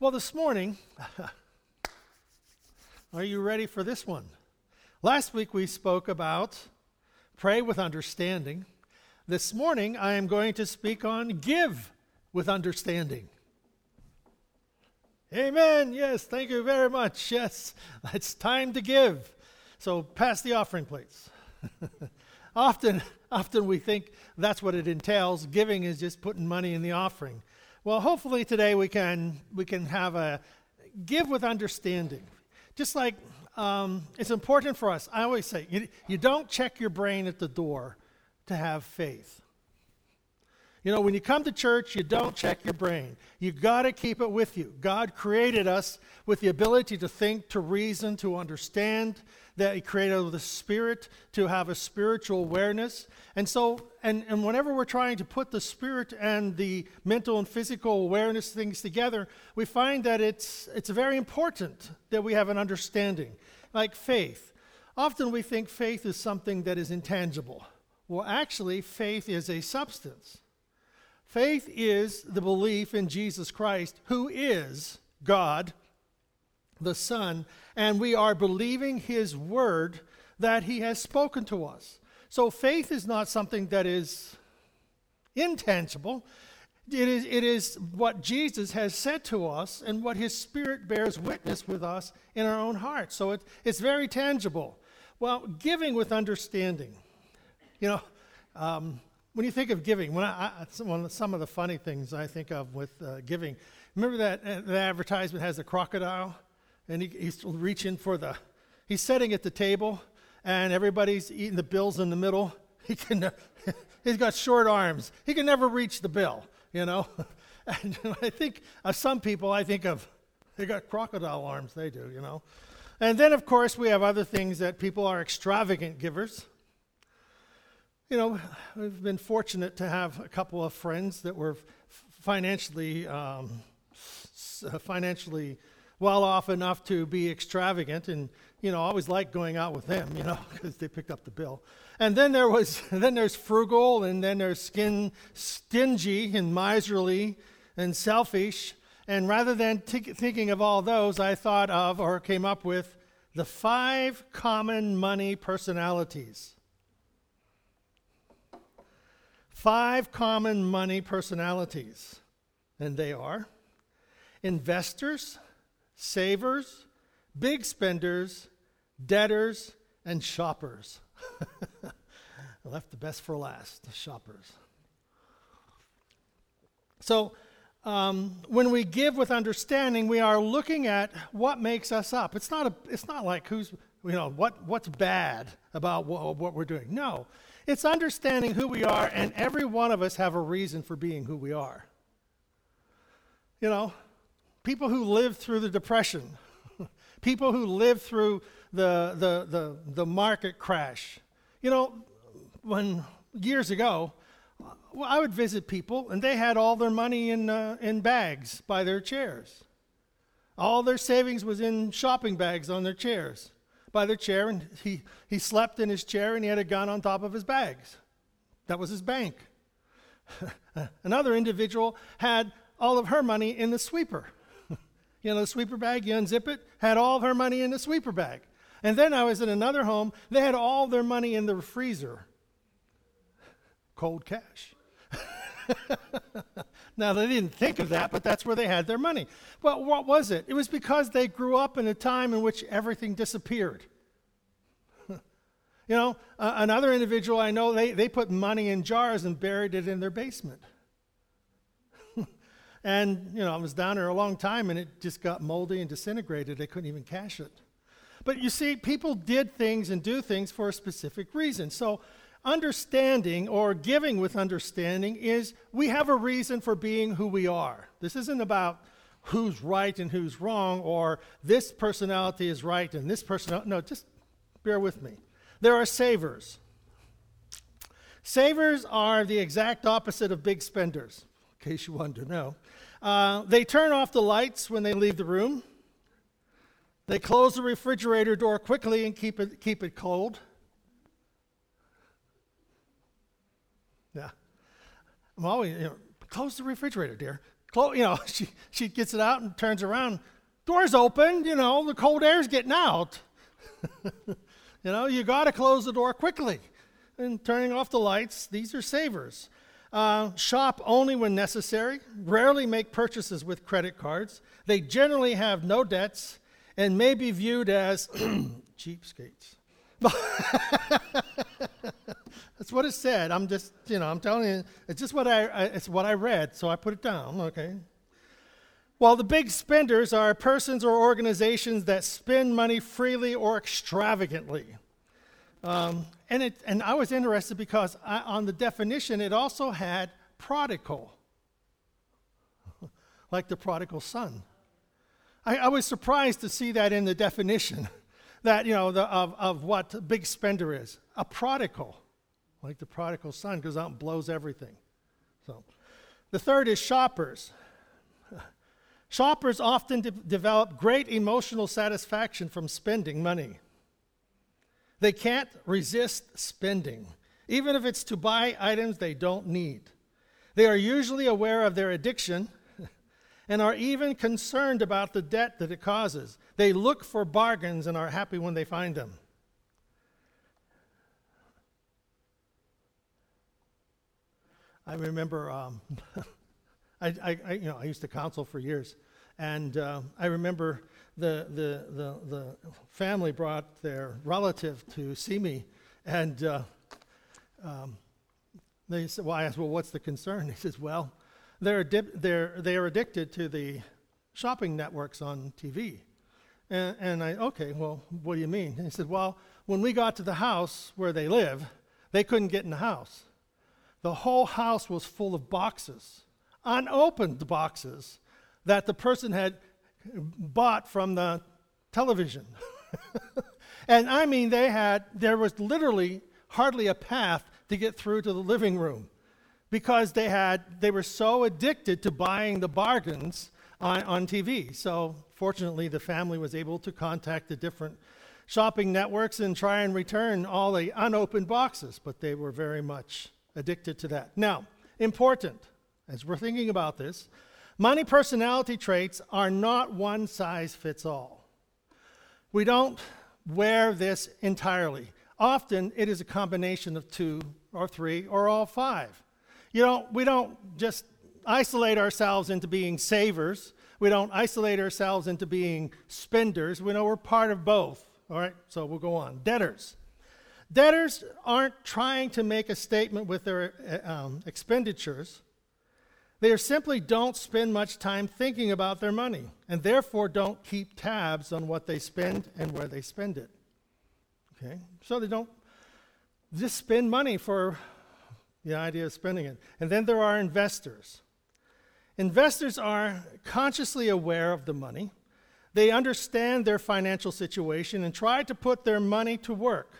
Well, this morning, are you ready for this one? Last week we spoke about pray with understanding. This morning I am going to speak on give with understanding. Amen. Yes, thank you very much. Yes, it's time to give. So pass the offering plates. often, often we think that's what it entails. Giving is just putting money in the offering. Well, hopefully today we can we can have a give with understanding. Just like um, it's important for us. I always say you, you don't check your brain at the door to have faith. You know, when you come to church, you don't check your brain. You got to keep it with you. God created us with the ability to think, to reason, to understand, that He created the Spirit to have a spiritual awareness. And so, and, and whenever we're trying to put the spirit and the mental and physical awareness things together, we find that it's, it's very important that we have an understanding. Like faith. Often we think faith is something that is intangible. Well, actually, faith is a substance. Faith is the belief in Jesus Christ, who is God, the Son, and we are believing His word that He has spoken to us. So faith is not something that is intangible. It is, it is what Jesus has said to us and what His Spirit bears witness with us in our own hearts. So it, it's very tangible. Well, giving with understanding. You know, um, when you think of giving, when I, I, some, of the funny things I think of with uh, giving, remember that uh, the advertisement has a crocodile, and he, he's reaching for the, he's sitting at the table, and everybody's eating the bills in the middle. He can, he's got short arms. He can never reach the bill, you know. And I think of some people, I think of they got crocodile arms. They do, you know. And then, of course, we have other things that people are extravagant givers you know, we've been fortunate to have a couple of friends that were financially um, uh, financially well off enough to be extravagant, and you know, always liked going out with them, you know, because they picked up the bill. And then there was, then there's frugal, and then there's skin stingy and miserly and selfish. And rather than t- thinking of all those, I thought of or came up with the five common money personalities five common money personalities, and they are investors, savers, big spenders, debtors, and shoppers. I left the best for last, the shoppers. So, um, when we give with understanding, we are looking at what makes us up. It's not, a, it's not like who's, you know, what, what's bad about what, what we're doing. No, it's understanding who we are, and every one of us have a reason for being who we are. You know, people who lived through the Depression, people who lived through the, the, the, the market crash. You know, when years ago, well, I would visit people, and they had all their money in, uh, in bags by their chairs. All their savings was in shopping bags on their chairs by their chair, and he, he slept in his chair and he had a gun on top of his bags. That was his bank. Another individual had all of her money in the sweeper. You know, the sweeper bag, you unzip it, had all of her money in the sweeper bag. And then I was in another home, they had all their money in the freezer. Cold cash. now, they didn't think of that, but that's where they had their money. Well, what was it? It was because they grew up in a time in which everything disappeared. you know, uh, another individual I know, they, they put money in jars and buried it in their basement. And, you know, I was down there a long time and it just got moldy and disintegrated. They couldn't even cash it. But you see, people did things and do things for a specific reason. So, Understanding or giving with understanding is we have a reason for being who we are. This isn't about who's right and who's wrong or this personality is right and this personality. No, just bear with me. There are savers. Savers are the exact opposite of big spenders, in case you wanted to know. Uh, they turn off the lights when they leave the room. They close the refrigerator door quickly and keep it, keep it cold. Yeah. I'm always, you know, close the refrigerator, dear. Close, you know, she, she gets it out and turns around. Door's open, you know, the cold air's getting out. you know, you got to close the door quickly. And turning off the lights, these are savers. Uh, shop only when necessary, rarely make purchases with credit cards. They generally have no debts and may be viewed as cheapskates. That's what it said. I'm just, you know, I'm telling you, it's just what I, I, it's what I read, so I put it down. Okay. While the big spenders are persons or organizations that spend money freely or extravagantly. Um, and, it, and I was interested because I, on the definition, it also had prodigal, like the prodigal son. I, I, was surprised to see that in the definition, that, you know, the, of, of what a big spender is. A prodigal like the prodigal son, goes out and blows everything. So, the third is shoppers. Shoppers often de- develop great emotional satisfaction from spending money. They can't resist spending, even if it's to buy items they don't need. They are usually aware of their addiction and are even concerned about the debt that it causes. They look for bargains and are happy when they find them. I remember um, I, I, you know, I used to counsel for years, and uh, I remember the, the, the, the, family brought their relative to see me, and uh, um, they said, well, I asked, well, what's the concern? He says, well, they're, they're, they're addicted to the shopping networks on TV. And, and I, okay, well, what do you mean? And he said, well, when we got to the house where they live, they couldn't get in the house. The whole house was full of boxes, unopened boxes that the person had bought from the television. and I mean, they had, there was literally hardly a path to get through to the living room because they had, they were so addicted to buying the bargains on, on TV. So fortunately, the family was able to contact the different shopping networks and try and return all the unopened boxes, but they were very much addicted to that. Now, important, as we're thinking about this, money personality traits are not one size fits all. We don't wear this entirely. Often it is a combination of two or three or all five. You know, we don't just isolate ourselves into being savers. We don't isolate ourselves into being spenders. We know we're part of both. All right, so we'll go on. Debtors. Debtors aren't trying to make a statement with their uh, um, expenditures. They simply don't spend much time thinking about their money and therefore don't keep tabs on what they spend and where they spend it. Okay? So they don't just spend money for the idea of spending it. And then there are investors. Investors are consciously aware of the money. They understand their financial situation and try to put their money to work.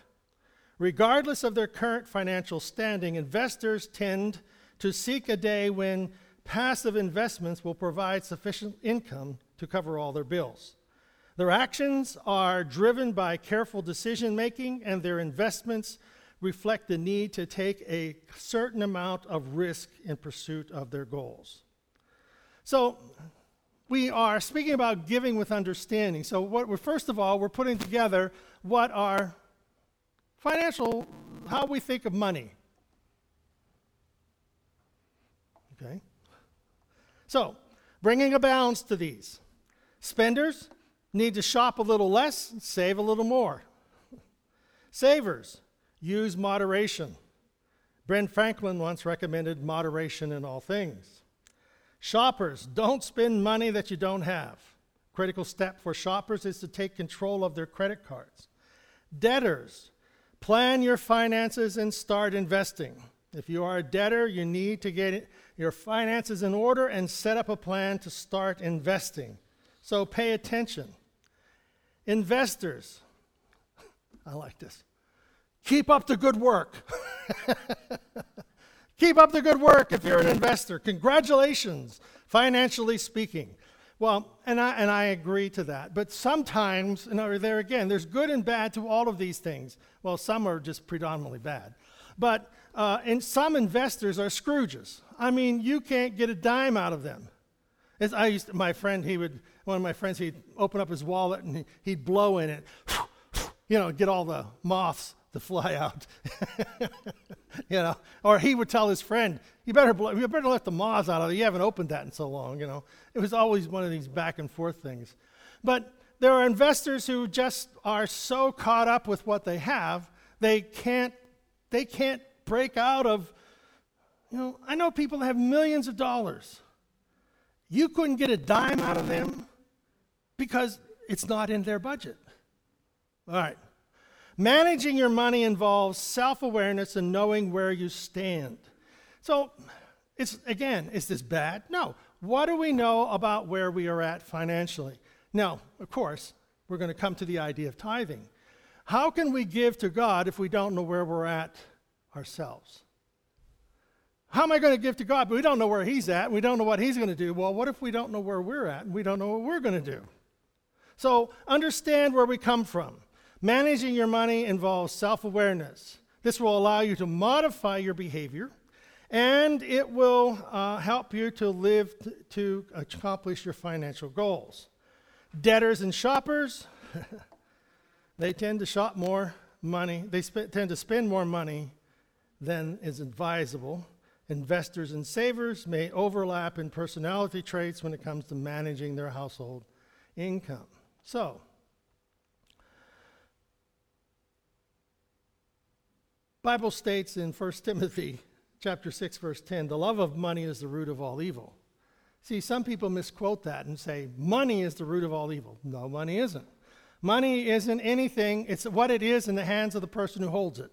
Regardless of their current financial standing, investors tend to seek a day when passive investments will provide sufficient income to cover all their bills. Their actions are driven by careful decision making, and their investments reflect the need to take a certain amount of risk in pursuit of their goals. So, we are speaking about giving with understanding. So, what we're first of all, we're putting together what are financial, how we think of money. Okay? So, bringing a balance to these. Spenders need to shop a little less, save a little more. Savers use moderation. Ben Franklin once recommended moderation in all things. Shoppers don't spend money that you don't have. Critical step for shoppers is to take control of their credit cards. Debtors Plan your finances and start investing. If you are a debtor, you need to get your finances in order and set up a plan to start investing. So pay attention. Investors, I like this. Keep up the good work. Keep up the good work if you're an investor. Congratulations, financially speaking. Well, and I, and I agree to that. But sometimes, and there again, there's good and bad to all of these things. Well, some are just predominantly bad. But uh, and some investors are Scrooges. I mean, you can't get a dime out of them. As I used to, my friend, he would, one of my friends, he'd open up his wallet and he, would blow in it, you know, get all the moths to fly out. you know, or he would tell his friend, "You better, blow, you better let the moths out of it. You haven't opened that in so long." You know, it was always one of these back and forth things. But there are investors who just are so caught up with what they have, they can't, they can't break out of. You know, I know people that have millions of dollars. You couldn't get a dime out of them because it's not in their budget. All right. Managing your money involves self awareness and knowing where you stand. So, it's again, is this bad? No. What do we know about where we are at financially? Now, of course, we're going to come to the idea of tithing. How can we give to God if we don't know where we're at ourselves? How am I going to give to God? But we don't know where He's at. We don't know what He's going to do. Well, what if we don't know where we're at and we don't know what we're going to do? So understand where we come from. Managing your money involves self awareness. This will allow you to modify your behavior and it will uh, help you to live t- to accomplish your financial goals. Debtors and shoppers, they tend to shop more money, they sp- tend to spend more money than is advisable. Investors and savers may overlap in personality traits when it comes to managing their household income. So, Bible states in 1 Timothy chapter 6 verse 10, the love of money is the root of all evil. See, some people misquote that and say money is the root of all evil. No, money isn't. Money isn't anything, it's what it is in the hands of the person who holds it.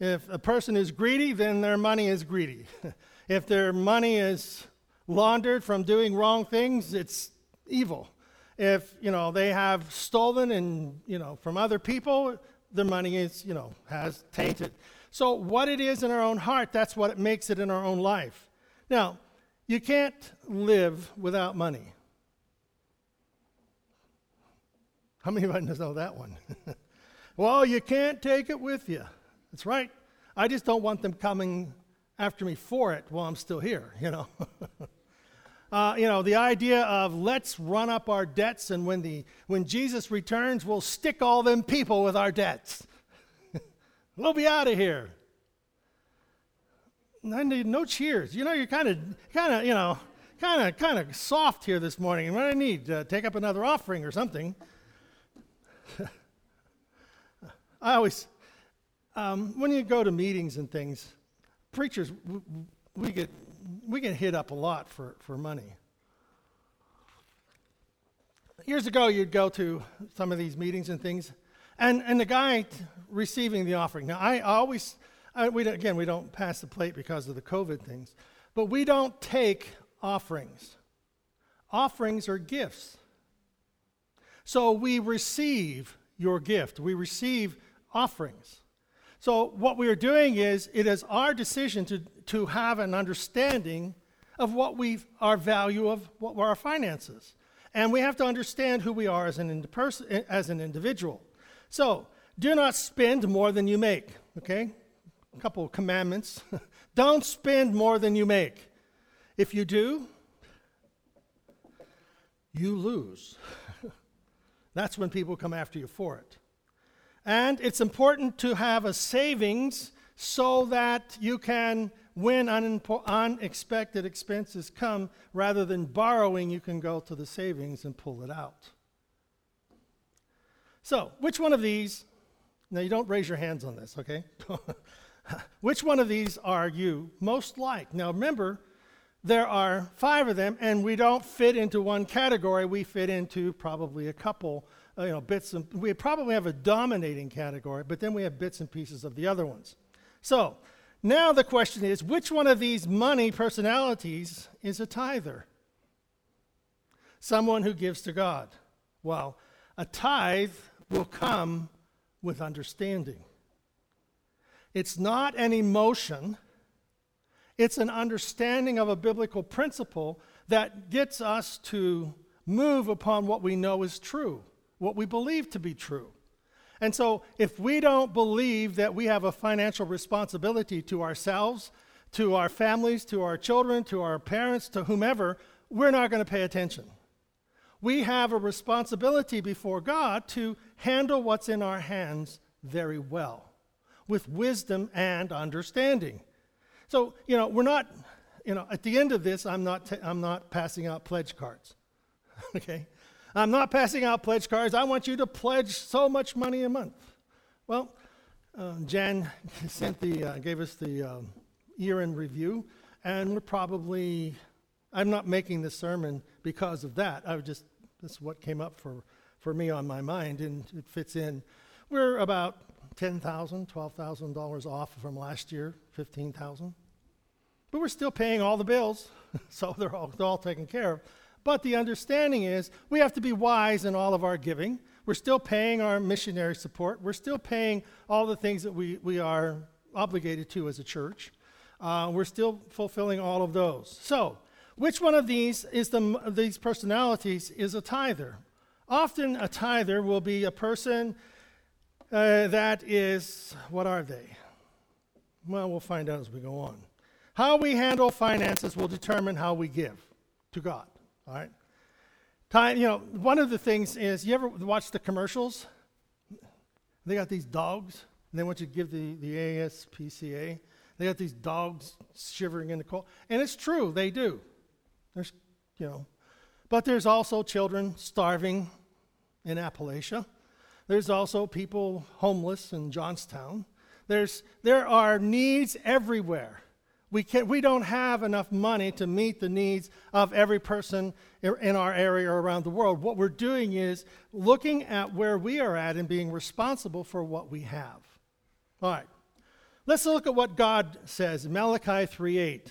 If a person is greedy, then their money is greedy. if their money is laundered from doing wrong things, it's evil. If, you know, they have stolen and, you know, from other people, their money is, you know, has tainted. So, what it is in our own heart, that's what it makes it in our own life. Now, you can't live without money. How many of you know that one? well, you can't take it with you. That's right. I just don't want them coming after me for it while I'm still here, you know. Uh, you know, the idea of let's run up our debts, and when, the, when Jesus returns, we'll stick all them people with our debts. we'll be out of here. I need no cheers. You know, you're kind of, kind of, you know, kind of, kind of soft here this morning. And what I need, uh, take up another offering or something. I always, um, when you go to meetings and things, preachers, we get we get hit up a lot for, for money. Years ago, you'd go to some of these meetings and things, and, and the guy t- receiving the offering. Now, I always, I, we again, we don't pass the plate because of the COVID things, but we don't take offerings. Offerings are gifts. So we receive your gift, we receive offerings. So, what we are doing is, it is our decision to, to have an understanding of what we, our value of what were our finances. And we have to understand who we are as an, as an individual. So, do not spend more than you make, okay? A couple of commandments. Don't spend more than you make. If you do, you lose. That's when people come after you for it. And it's important to have a savings so that you can, when unexpected expenses come, rather than borrowing, you can go to the savings and pull it out. So, which one of these, now you don't raise your hands on this, okay? which one of these are you most like? Now remember, there are five of them, and we don't fit into one category, we fit into probably a couple uh, you know, bits and we probably have a dominating category, but then we have bits and pieces of the other ones. So now the question is which one of these money personalities is a tither? Someone who gives to God. Well, a tithe will come with understanding. It's not an emotion, it's an understanding of a biblical principle that gets us to move upon what we know is true what we believe to be true. And so, if we don't believe that we have a financial responsibility to ourselves, to our families, to our children, to our parents, to whomever, we're not going to pay attention. We have a responsibility before God to handle what's in our hands very well, with wisdom and understanding. So, you know, we're not, you know, at the end of this, I'm not, i I'm not passing out pledge cards. okay? I'm not passing out pledge cards. I want you to pledge so much money a month. Well, uh, Jan sent the, uh, gave us the um, year in review, and we're probably, I'm not making this sermon because of that. I was just, this is what came up for, for me on my mind, and it fits in. We're about $10,000, $12,000 off from last year, 15000 But we're still paying all the bills, so they're all, they're all taken care of. But the understanding is we have to be wise in all of our giving. We're still paying our missionary support. We're still paying all the things that we, we are obligated to as a church. Uh, we're still fulfilling all of those. So, which one of these is the these personalities is a tither? Often, a tither will be a person uh, that is what are they? Well, we'll find out as we go on. How we handle finances will determine how we give to God. All right. Time, you know, one of the things is you ever watch the commercials? They got these dogs, and they want you to give the, the ASPCA. They got these dogs shivering in the cold. And it's true, they do. There's, you know, but there's also children starving in Appalachia. There's also people homeless in Johnstown. There's, there are needs everywhere. We, can, we don't have enough money to meet the needs of every person in our area or around the world. What we're doing is looking at where we are at and being responsible for what we have. All right. Let's look at what God says Malachi 3:8.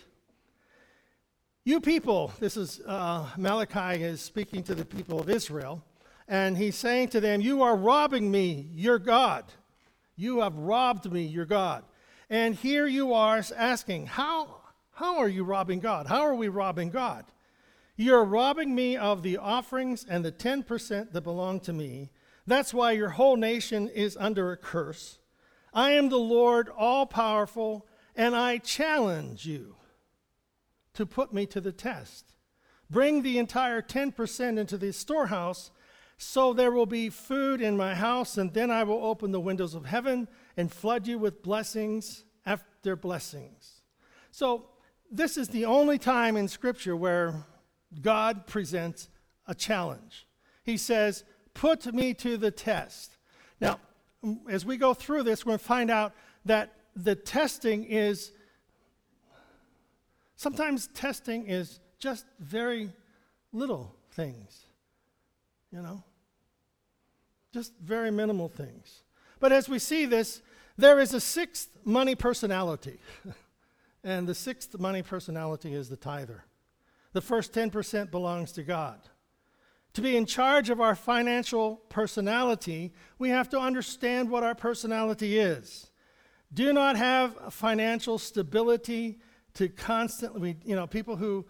You people, this is uh, Malachi is speaking to the people of Israel, and he's saying to them, You are robbing me, your God. You have robbed me, your God. And here you are asking, how, how are you robbing God? How are we robbing God? You're robbing me of the offerings and the 10% that belong to me. That's why your whole nation is under a curse. I am the Lord, all powerful, and I challenge you to put me to the test. Bring the entire 10% into the storehouse, so there will be food in my house, and then I will open the windows of heaven and flood you with blessings after blessings. So, this is the only time in Scripture where God presents a challenge. He says, Put me to the test. Now, as we go through this, we're going to find out that the testing is sometimes testing is just very little things, you know, just very minimal things. But as we see this, there is a sixth money personality. and the sixth money personality is the tither. The first 10% belongs to God. To be in charge of our financial personality, we have to understand what our personality is. Do not have financial stability to constantly, you know, people who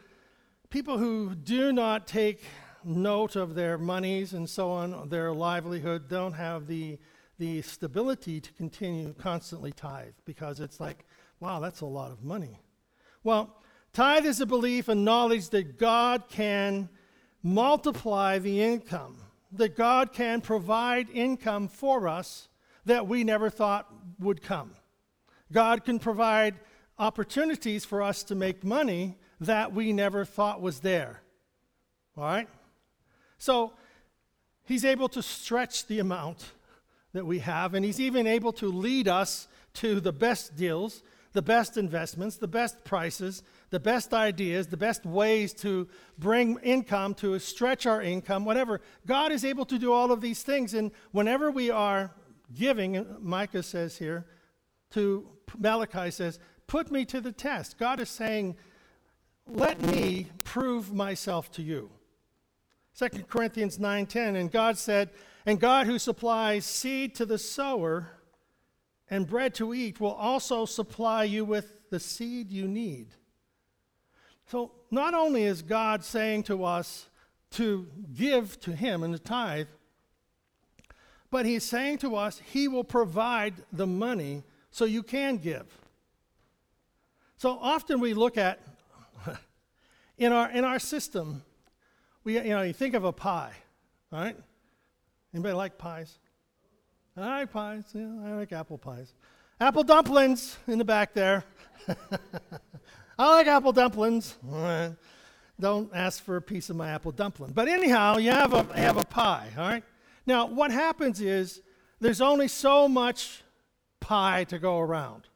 people who do not take note of their monies and so on, their livelihood, don't have the the stability to continue constantly tithe because it's like, wow, that's a lot of money. Well, tithe is a belief and knowledge that God can multiply the income, that God can provide income for us that we never thought would come. God can provide opportunities for us to make money that we never thought was there. All right? So, He's able to stretch the amount that we have, and He's even able to lead us to the best deals, the best investments, the best prices, the best ideas, the best ways to bring income, to stretch our income, whatever. God is able to do all of these things, and whenever we are giving, Micah says here, to Malachi says, Put me to the test. God is saying, Let me prove myself to you. 2 Corinthians 9:10 and God said, "And God who supplies seed to the sower and bread to eat will also supply you with the seed you need." So, not only is God saying to us to give to him in the tithe, but he's saying to us he will provide the money so you can give. So often we look at in our, in our system, we, you know, you think of a pie, right? Anybody like pies? I like pies. Yeah, I like apple pies. Apple dumplings in the back there. I like apple dumplings. Don't ask for a piece of my apple dumpling. But anyhow, you have a, you have a pie, all right? Now, what happens is there's only so much pie to go around.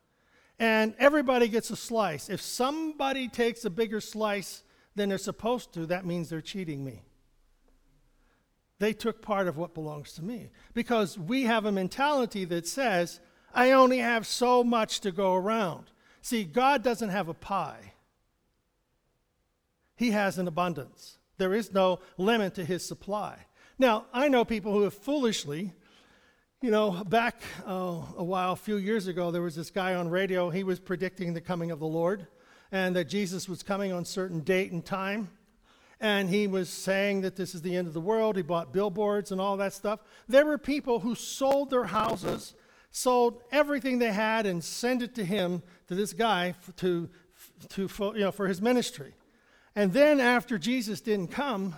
And everybody gets a slice. If somebody takes a bigger slice than they're supposed to, that means they're cheating me. They took part of what belongs to me. Because we have a mentality that says, I only have so much to go around. See, God doesn't have a pie. He has an abundance. There is no limit to his supply. Now, I know people who have foolishly, you know, back uh, a while, a few years ago, there was this guy on radio. He was predicting the coming of the Lord and that Jesus was coming on certain date and time. And he was saying that this is the end of the world. He bought billboards and all that stuff. There were people who sold their houses, sold everything they had, and sent it to him, to this guy, to, to, you know, for his ministry. And then after Jesus didn't come,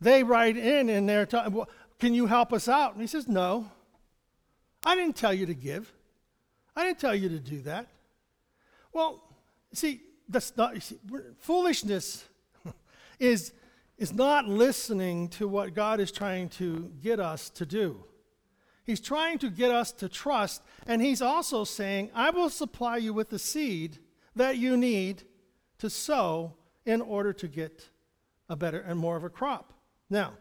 they write in and they're talking, well, can you help us out? And he says, no. I didn't tell you to give. I didn't tell you to do that. Well, see, that's not, see, foolishness is, is not listening to what God is trying to get us to do. He's trying to get us to trust, and he's also saying, I will supply you with the seed that you need to sow in order to get a better and more of a crop. Now,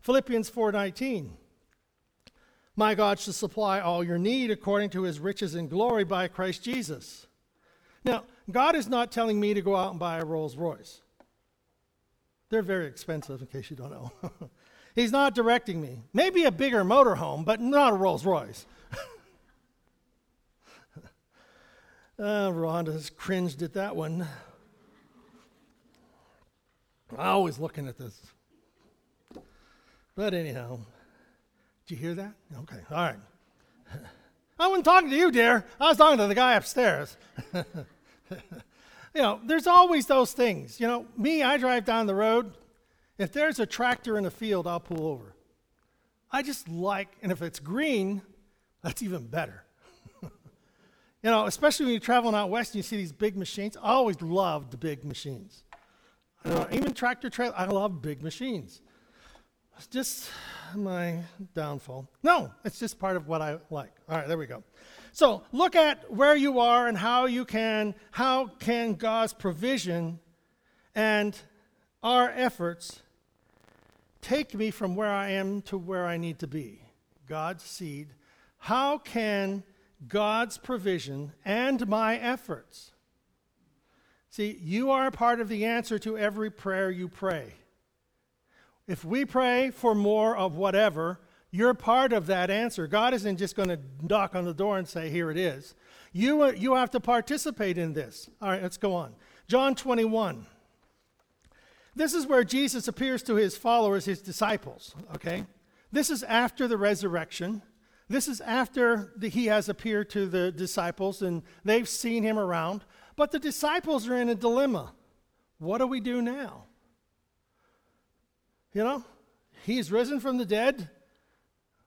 Philippians 4:19 My God shall supply all your need according to his riches and glory by Christ Jesus. Now, God is not telling me to go out and buy a Rolls Royce. They're very expensive, in case you don't know. He's not directing me. Maybe a bigger motorhome, but not a Rolls Royce. uh, Rhonda's cringed at that one. I always looking at this. But anyhow, did you hear that? Okay, all right. I wasn't talking to you, dear. I was talking to the guy upstairs. you know, there's always those things. You know, me, I drive down the road. If there's a tractor in a field, I'll pull over. I just like, and if it's green, that's even better. you know, especially when you're traveling out west and you see these big machines. I always loved the big machines. Even tractor trailer, I love big machines. It's just my downfall. No, it's just part of what I like. All right, there we go. So look at where you are and how you can, how can God's provision and our efforts take me from where I am to where I need to be? God's seed. How can God's provision and my efforts See, you are a part of the answer to every prayer you pray. If we pray for more of whatever, you're part of that answer. God isn't just going to knock on the door and say, Here it is. You, you have to participate in this. All right, let's go on. John 21. This is where Jesus appears to his followers, his disciples, okay? This is after the resurrection. This is after the, he has appeared to the disciples and they've seen him around. But the disciples are in a dilemma. What do we do now? You know, he's risen from the dead.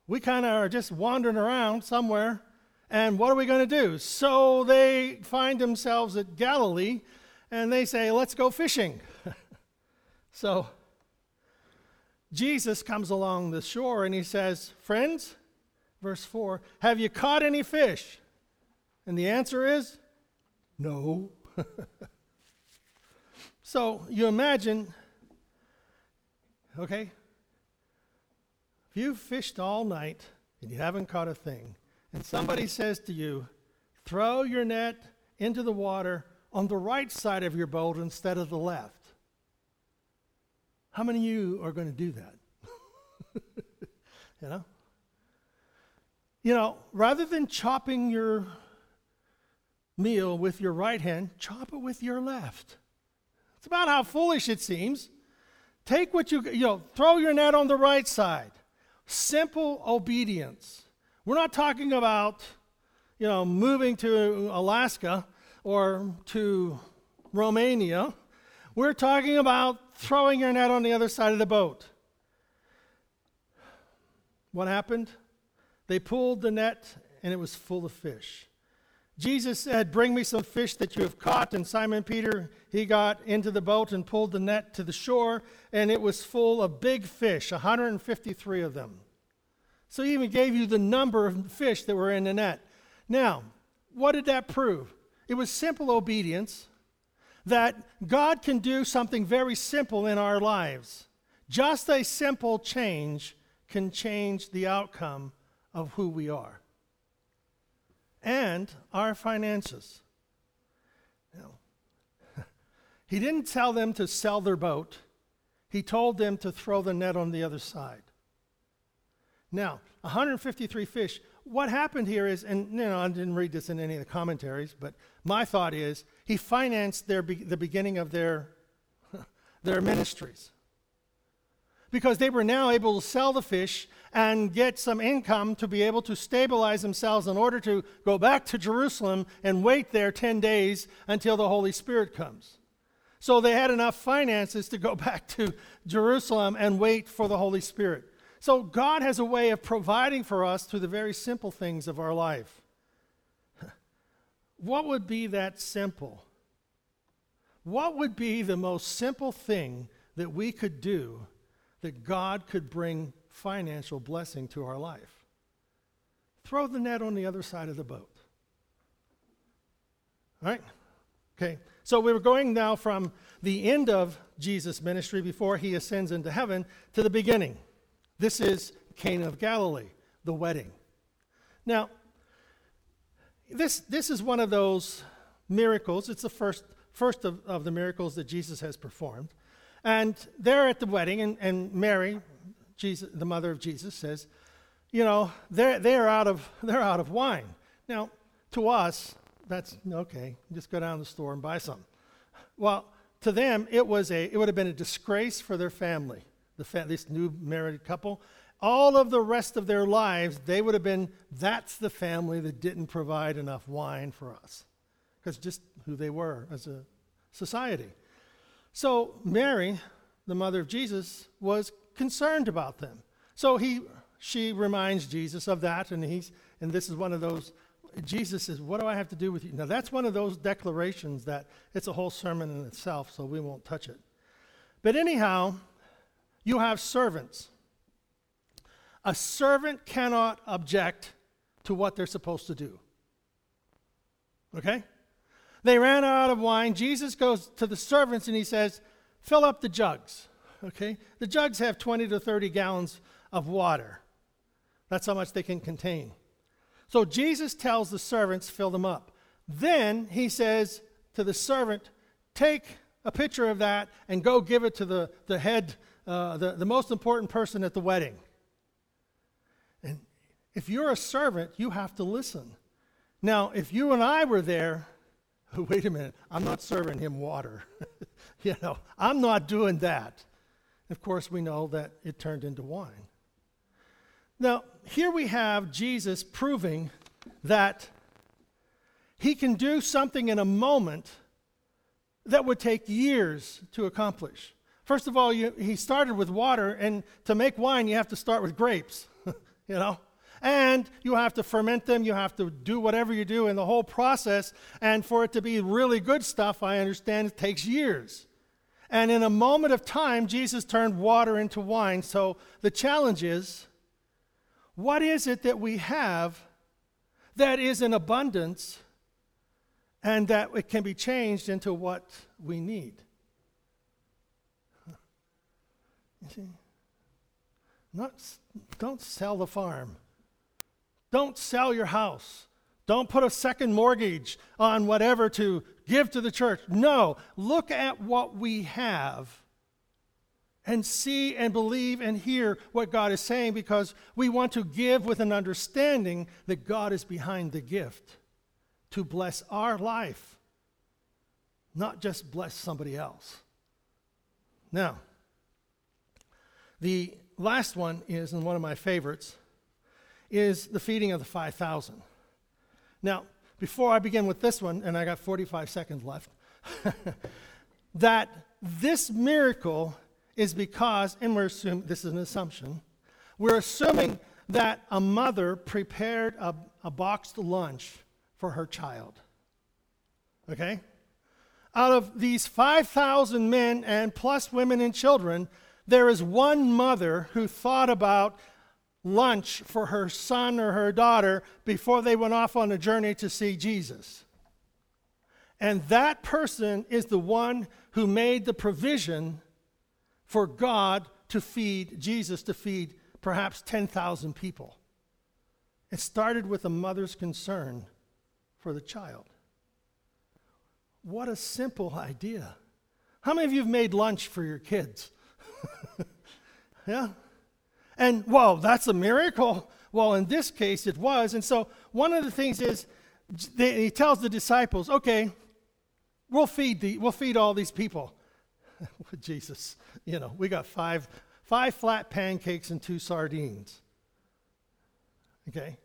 We kind of are just wandering around somewhere. And what are we going to do? So they find themselves at Galilee and they say, let's go fishing. so Jesus comes along the shore and he says, Friends, verse 4, have you caught any fish? And the answer is, no. so you imagine, okay, if you've fished all night and you haven't caught a thing, and somebody says to you, throw your net into the water on the right side of your boat instead of the left. How many of you are going to do that? you know? You know, rather than chopping your meal with your right hand, chop it with your left. It's about how foolish it seems. Take what you, you know, throw your net on the right side. Simple obedience. We're not talking about, you know, moving to Alaska or to Romania. We're talking about throwing your net on the other side of the boat. What happened? They pulled the net and it was full of fish. Jesus said, Bring me some fish that you have caught. And Simon Peter, he got into the boat and pulled the net to the shore, and it was full of big fish, 153 of them. So he even gave you the number of fish that were in the net. Now, what did that prove? It was simple obedience that God can do something very simple in our lives. Just a simple change can change the outcome of who we are and our finances. Now, he didn't tell them to sell their boat, he told them to throw the net on the other side. Now, 153 fish. What happened here is, and you know, I didn't read this in any of the commentaries, but my thought is he financed their be- the beginning of their, their ministries because they were now able to sell the fish and get some income to be able to stabilize themselves in order to go back to Jerusalem and wait there 10 days until the Holy Spirit comes. So they had enough finances to go back to Jerusalem and wait for the Holy Spirit. So God has a way of providing for us through the very simple things of our life. What would be that simple? What would be the most simple thing that we could do that God could bring financial blessing to our life. Throw the net on the other side of the boat. All right? Okay. So we were going now from the end of Jesus' ministry before he ascends into heaven to the beginning. This is Cana of Galilee, the wedding. Now, this, this is one of those miracles. It's the first, first of, of the miracles that Jesus has performed. And they're at the wedding, and, and Mary, Jesus, the mother of Jesus, says, You know, they're, they're, out of, they're out of wine. Now, to us, that's okay, just go down to the store and buy some. Well, to them, it, was a, it would have been a disgrace for their family, the fa- this new married couple. All of the rest of their lives, they would have been, that's the family that didn't provide enough wine for us. Because just who they were as a society. So Mary, the mother of Jesus, was concerned about them. So he, she reminds Jesus of that, and he's, and this is one of those. Jesus says, "What do I have to do with you?" Now that's one of those declarations that it's a whole sermon in itself, so we won't touch it. But anyhow, you have servants. A servant cannot object to what they're supposed to do. Okay? They ran out of wine. Jesus goes to the servants and he says, Fill up the jugs. Okay? The jugs have 20 to 30 gallons of water. That's how much they can contain. So Jesus tells the servants, Fill them up. Then he says to the servant, Take a picture of that and go give it to the, the head, uh, the, the most important person at the wedding. And if you're a servant, you have to listen. Now, if you and I were there, wait a minute, I'm not serving him water. you know, I'm not doing that. Of course, we know that it turned into wine. Now, here we have Jesus proving that he can do something in a moment that would take years to accomplish. First of all, you, he started with water, and to make wine, you have to start with grapes, you know? and you have to ferment them, you have to do whatever you do in the whole process. And for it to be really good stuff, I understand it takes years. And in a moment of time, Jesus turned water into wine. So the challenge is what is it that we have that is in abundance and that it can be changed into what we need? You see? Not, don't sell the farm. Don't sell your house. Don't put a second mortgage on whatever to give to the church. No, look at what we have and see and believe and hear what God is saying because we want to give with an understanding that God is behind the gift to bless our life, not just bless somebody else. Now, the last one is, and one of my favorites, is the feeding of the 5,000. Now, before I begin with this one, and I got 45 seconds left, that this miracle is because, and we're assuming this is an assumption, we're assuming that a mother prepared a, a boxed lunch for her child. Okay? Out of these 5,000 men and plus women and children, there is one mother who thought about lunch for her son or her daughter before they went off on a journey to see Jesus. And that person is the one who made the provision for God to feed, Jesus to feed perhaps 10,000 people. It started with a mother's concern for the child. What a simple idea. How many of you have made lunch for your kids? yeah? And, whoa, that's a miracle. Well, in this case, it was. And so, one of the things is, they, he tells the disciples, okay, we'll feed, the, we'll feed all these people. Jesus, you know, we got five, five flat pancakes and two sardines. Okay?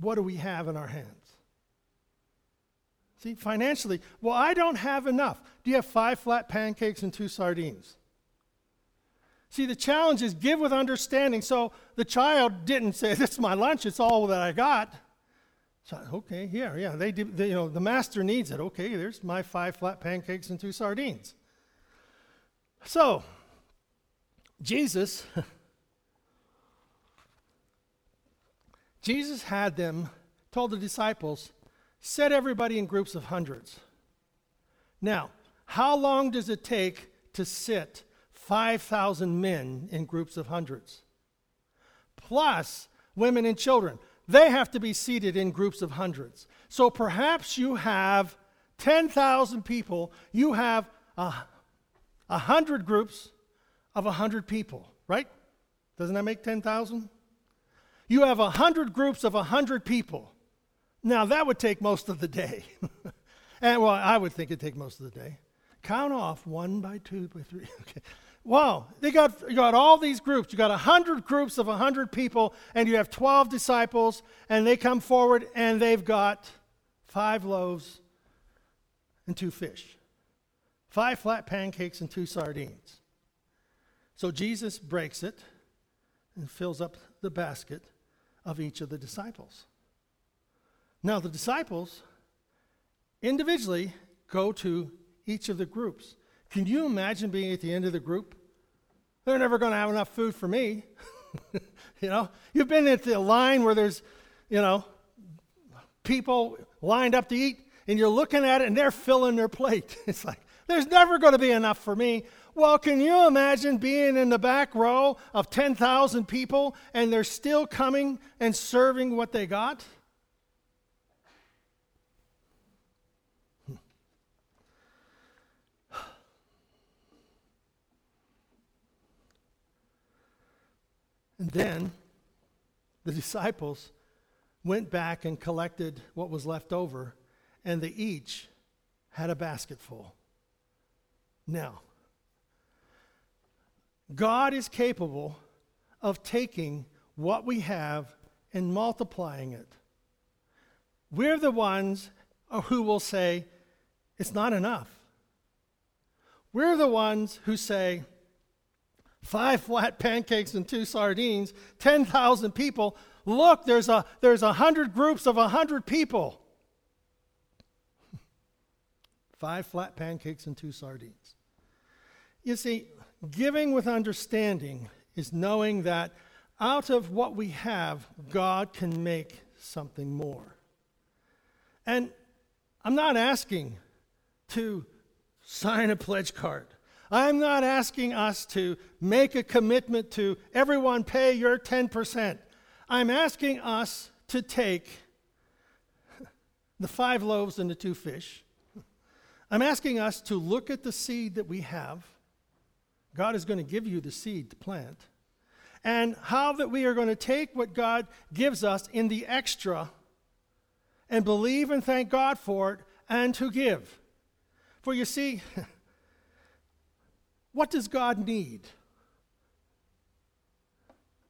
What do we have in our hands? See, financially, well, I don't have enough. Do you have five flat pancakes and two sardines? See, the challenge is give with understanding. So the child didn't say, "This is my lunch. It's all that I got." So okay, yeah, yeah. They, they, you know, the master needs it. Okay, there's my five flat pancakes and two sardines. So Jesus, Jesus had them told the disciples, set everybody in groups of hundreds. Now, how long does it take to sit 5,000 men in groups of hundreds, plus women and children. They have to be seated in groups of hundreds. So perhaps you have 10,000 people, you have a, a hundred groups of a hundred people, right? Doesn't that make 10,000? You have a hundred groups of a hundred people. Now that would take most of the day. and well, I would think it'd take most of the day. Count off one by two by three. Okay. Wow, they got, you got all these groups. You got 100 groups of 100 people, and you have 12 disciples, and they come forward and they've got five loaves and two fish, five flat pancakes and two sardines. So Jesus breaks it and fills up the basket of each of the disciples. Now, the disciples individually go to each of the groups. Can you imagine being at the end of the group? They're never going to have enough food for me. you know, you've been at the line where there's, you know, people lined up to eat, and you're looking at it and they're filling their plate. It's like, there's never going to be enough for me. Well, can you imagine being in the back row of 10,000 people and they're still coming and serving what they got? And then the disciples went back and collected what was left over, and they each had a basket full. Now, God is capable of taking what we have and multiplying it. We're the ones uh, who will say, it's not enough. We're the ones who say, five flat pancakes and two sardines, 10,000 people. Look, there's a there's a hundred groups of a hundred people. five flat pancakes and two sardines. You see, giving with understanding is knowing that out of what we have, God can make something more. And I'm not asking to sign a pledge card. I'm not asking us to make a commitment to everyone pay your 10%. I'm asking us to take the five loaves and the two fish. I'm asking us to look at the seed that we have. God is going to give you the seed to plant. And how that we are going to take what God gives us in the extra and believe and thank God for it and to give. For you see, What does God need?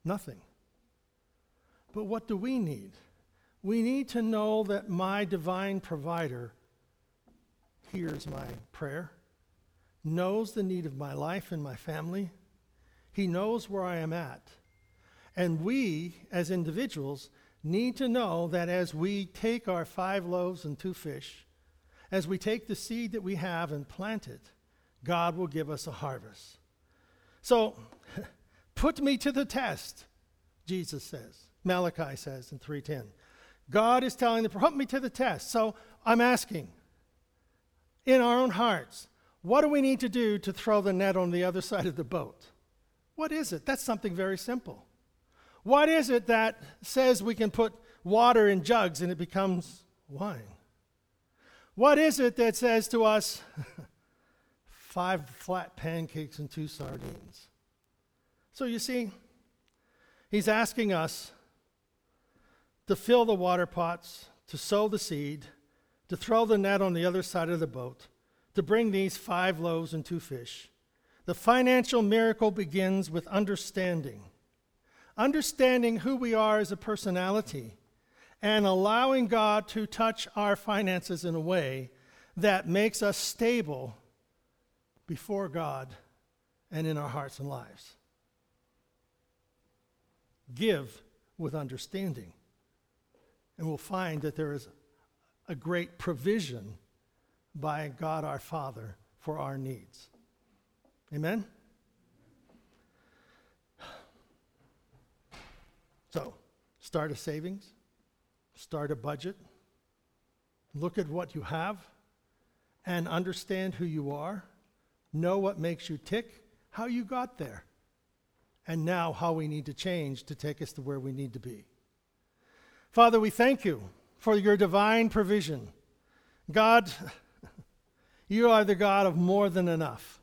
Nothing. But what do we need? We need to know that my divine provider hears my prayer knows the need of my life and my family. He knows where I am at. And we, as individuals, need to know that as we take our five loaves and two fish, as we take the seed that we have and plant it, God will give us a harvest. So, put me to the test, Jesus says. Malachi says in 3:10. God is telling the put me to the test. So, I'm asking in our own hearts, what do we need to do to throw the net on the other side of the boat? What is it? That's something very simple. What is it that says we can put water in jugs and it becomes wine? What is it that says to us, five flat pancakes and two sardines? So you see, he's asking us to fill the water pots, to sow the seed, to throw the net on the other side of the boat, to bring these five loaves and two fish. The financial miracle begins with understanding. Understanding who we are as a personality and allowing God to touch our finances in a way that makes us stable before God and in our hearts and lives. Give with understanding, and we'll find that there is a great provision by God our Father for our needs. Amen? So, start a savings, start a budget, look at what you have, and understand who you are, know what makes you tick, how you got there, and now how we need to change to take us to where we need to be. Father, we thank you for your divine provision. God, you are the God of more than enough.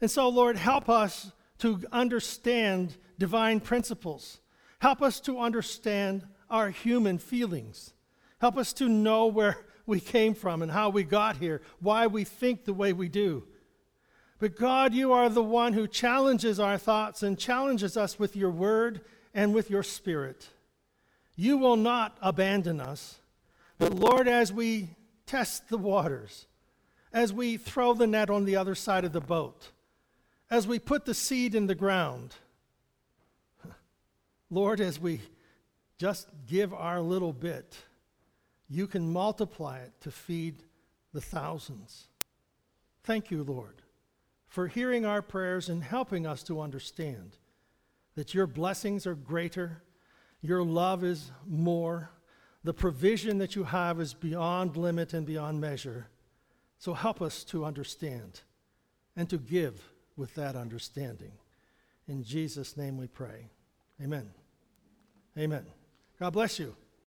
And so, Lord, help us to understand divine principles. Help us to understand our human feelings. Help us to know where we came from and how we got here, why we think the way we do. But God, you are the one who challenges our thoughts and challenges us with your word and with your spirit. You will not abandon us. But Lord, as we test the waters, as we throw the net on the other side of the boat, as we put the seed in the ground, Lord, as we just give our little bit, you can multiply it to feed the thousands. Thank you, Lord, for hearing our prayers and helping us to understand that your blessings are greater, your love is more, the provision that you have is beyond limit and beyond measure. So help us to understand and to give with that understanding. In Jesus' name we pray. Amen. Amen. God bless you.